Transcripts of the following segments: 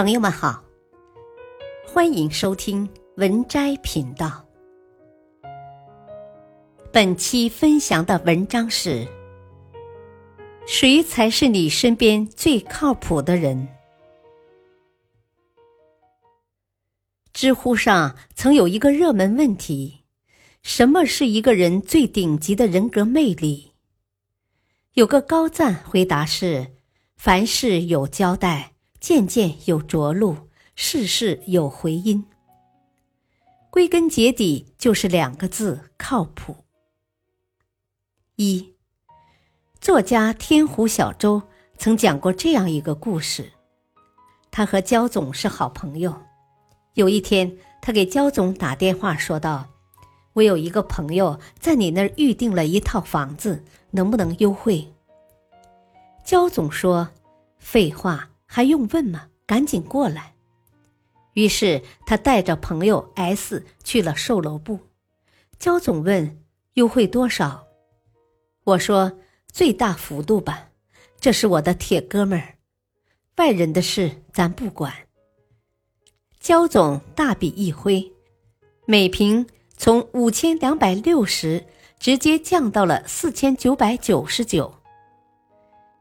朋友们好，欢迎收听文摘频道。本期分享的文章是：谁才是你身边最靠谱的人？知乎上曾有一个热门问题：什么是一个人最顶级的人格魅力？有个高赞回答是：凡事有交代。件件有着落，事事有回音。归根结底就是两个字：靠谱。一作家天湖小周曾讲过这样一个故事：他和焦总是好朋友。有一天，他给焦总打电话说道：“我有一个朋友在你那儿预定了一套房子，能不能优惠？”焦总说：“废话。”还用问吗？赶紧过来！于是他带着朋友 S 去了售楼部。焦总问：“优惠多少？”我说：“最大幅度吧，这是我的铁哥们儿，外人的事咱不管。”焦总大笔一挥，每平从五千两百六十直接降到了四千九百九十九。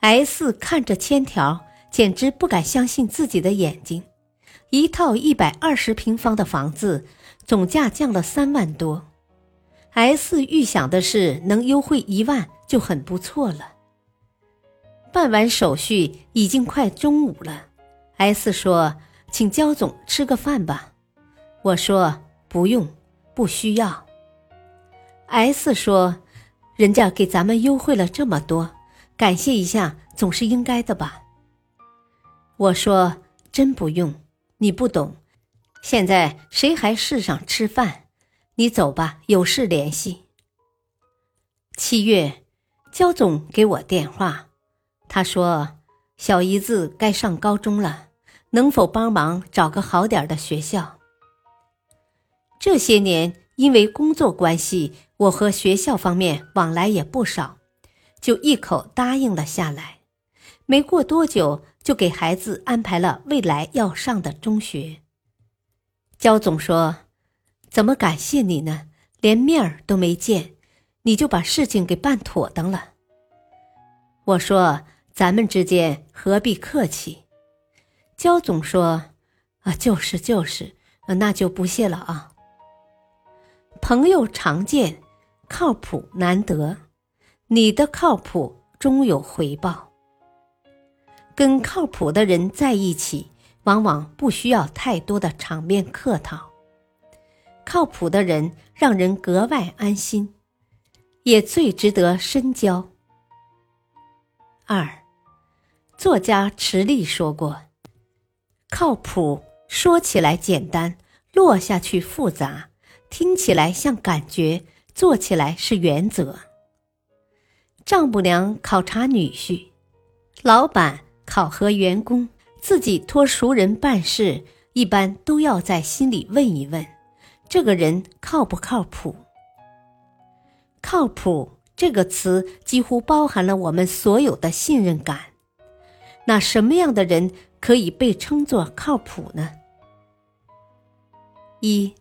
S 看着签条。简直不敢相信自己的眼睛，一套一百二十平方的房子，总价降了三万多。S 预想的是能优惠一万就很不错了。办完手续已经快中午了，S 说：“请焦总吃个饭吧。”我说：“不用，不需要。”S 说：“人家给咱们优惠了这么多，感谢一下总是应该的吧。”我说：“真不用，你不懂。现在谁还世上吃饭？你走吧，有事联系。”七月，焦总给我电话，他说：“小姨子该上高中了，能否帮忙找个好点的学校？”这些年因为工作关系，我和学校方面往来也不少，就一口答应了下来。没过多久。就给孩子安排了未来要上的中学。焦总说：“怎么感谢你呢？连面儿都没见，你就把事情给办妥当了。”我说：“咱们之间何必客气？”焦总说：“啊，就是就是，那就不谢了啊。朋友常见，靠谱难得，你的靠谱终有回报。”跟靠谱的人在一起，往往不需要太多的场面客套。靠谱的人让人格外安心，也最值得深交。二，作家池莉说过：“靠谱说起来简单，落下去复杂；听起来像感觉，做起来是原则。”丈母娘考察女婿，老板。考核员工，自己托熟人办事，一般都要在心里问一问：这个人靠不靠谱？靠谱这个词几乎包含了我们所有的信任感。那什么样的人可以被称作靠谱呢？一，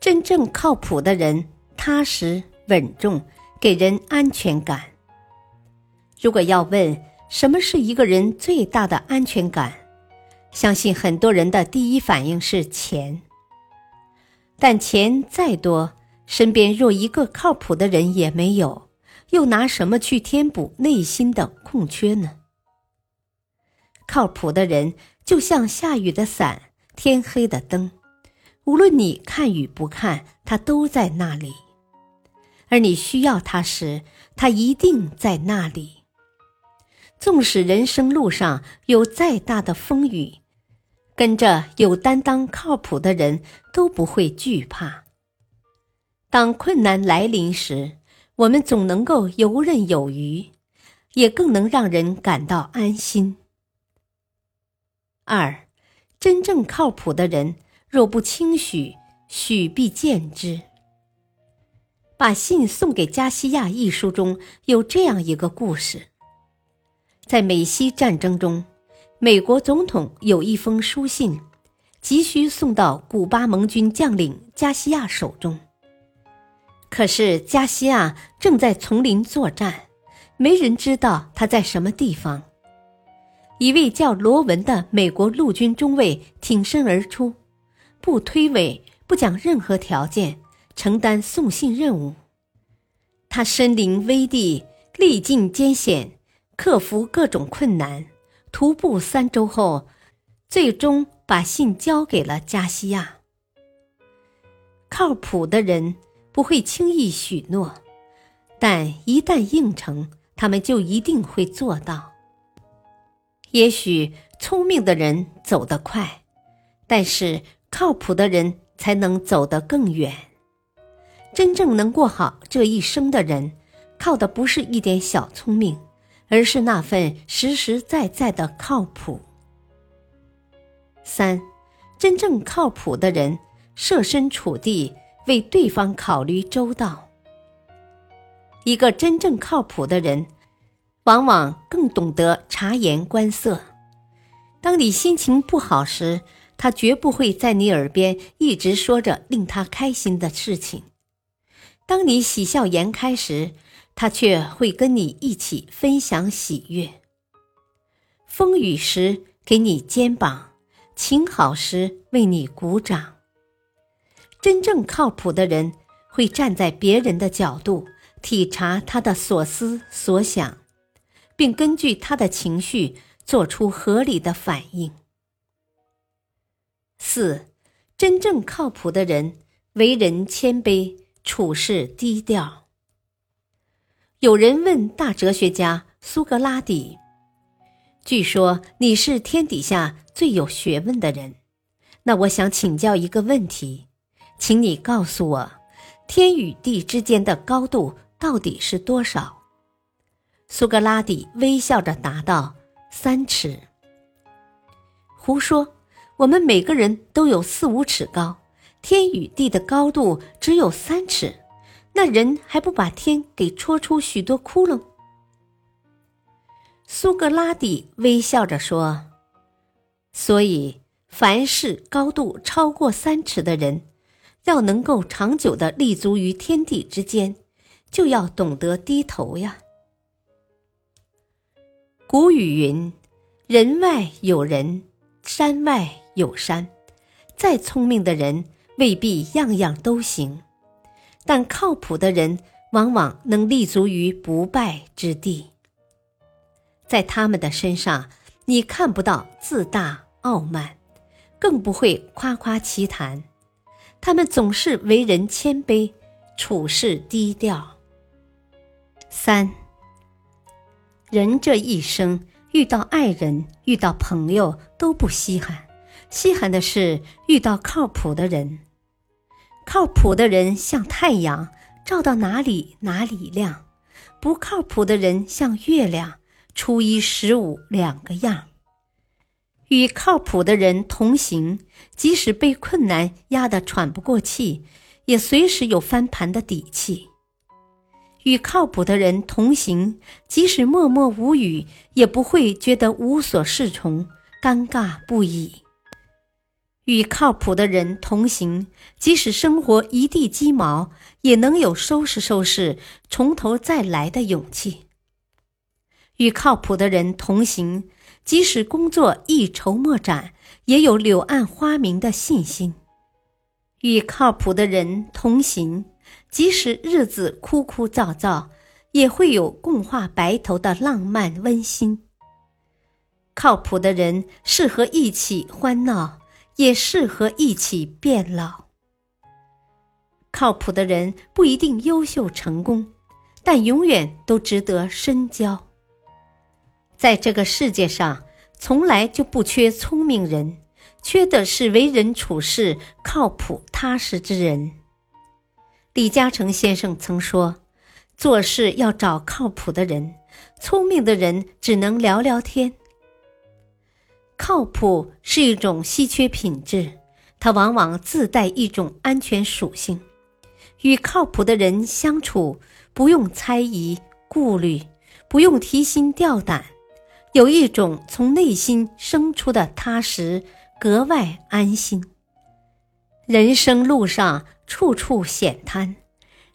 真正靠谱的人，踏实稳重，给人安全感。如果要问，什么是一个人最大的安全感？相信很多人的第一反应是钱。但钱再多，身边若一个靠谱的人也没有，又拿什么去填补内心的空缺呢？靠谱的人就像下雨的伞，天黑的灯，无论你看与不看，他都在那里。而你需要他时，他一定在那里。纵使人生路上有再大的风雨，跟着有担当、靠谱的人都不会惧怕。当困难来临时，我们总能够游刃有余，也更能让人感到安心。二，真正靠谱的人，若不轻许，许必见之。把信送给加西亚一书中有这样一个故事。在美西战争中，美国总统有一封书信，急需送到古巴盟军将领加西亚手中。可是加西亚正在丛林作战，没人知道他在什么地方。一位叫罗文的美国陆军中尉挺身而出，不推诿，不讲任何条件，承担送信任务。他身临危地，历尽艰险，克服各种困难，徒步三周后，最终把信交给了加西亚。靠谱的人。不会轻易许诺，但一旦应承，他们就一定会做到。也许聪明的人走得快，但是靠谱的人才能走得更远。真正能过好这一生的人，靠的不是一点小聪明，而是那份实实在在的靠谱。三，真正靠谱的人，设身处地。为对方考虑周到。一个真正靠谱的人，往往更懂得察言观色。当你心情不好时，他绝不会在你耳边一直说着令他开心的事情；当你喜笑颜开时，他却会跟你一起分享喜悦。风雨时给你肩膀，晴好时为你鼓掌。真正靠谱的人会站在别人的角度体察他的所思所想，并根据他的情绪做出合理的反应。四，真正靠谱的人为人谦卑，处事低调。有人问大哲学家苏格拉底：“据说你是天底下最有学问的人，那我想请教一个问题。”请你告诉我，天与地之间的高度到底是多少？苏格拉底微笑着答道：“三尺。”胡说！我们每个人都有四五尺高，天与地的高度只有三尺，那人还不把天给戳出许多窟窿？苏格拉底微笑着说：“所以，凡是高度超过三尺的人。”要能够长久的立足于天地之间，就要懂得低头呀。古语云：“人外有人，山外有山。”再聪明的人未必样样都行，但靠谱的人往往能立足于不败之地。在他们的身上，你看不到自大傲慢，更不会夸夸其谈。他们总是为人谦卑，处事低调。三，人这一生遇到爱人、遇到朋友都不稀罕，稀罕的是遇到靠谱的人。靠谱的人像太阳，照到哪里哪里亮；不靠谱的人像月亮，初一十五两个样。与靠谱的人同行，即使被困难压得喘不过气，也随时有翻盘的底气；与靠谱的人同行，即使默默无语，也不会觉得无所适从、尴尬不已；与靠谱的人同行，即使生活一地鸡毛，也能有收拾收拾、从头再来的勇气；与靠谱的人同行。即使工作一筹莫展，也有柳暗花明的信心；与靠谱的人同行，即使日子枯枯燥燥，也会有共话白头的浪漫温馨。靠谱的人适合一起欢闹，也适合一起变老。靠谱的人不一定优秀成功，但永远都值得深交。在这个世界上，从来就不缺聪明人，缺的是为人处事靠谱踏实之人。李嘉诚先生曾说：“做事要找靠谱的人，聪明的人只能聊聊天。”靠谱是一种稀缺品质，它往往自带一种安全属性。与靠谱的人相处，不用猜疑、顾虑，不用提心吊胆。有一种从内心生出的踏实，格外安心。人生路上处处险滩，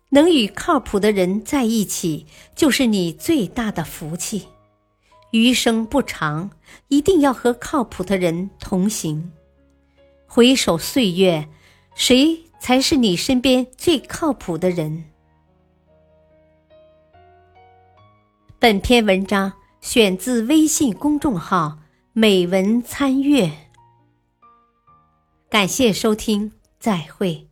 能与靠谱的人在一起，就是你最大的福气。余生不长，一定要和靠谱的人同行。回首岁月，谁才是你身边最靠谱的人？本篇文章选自微信公众号“美文参阅”，感谢收听，再会。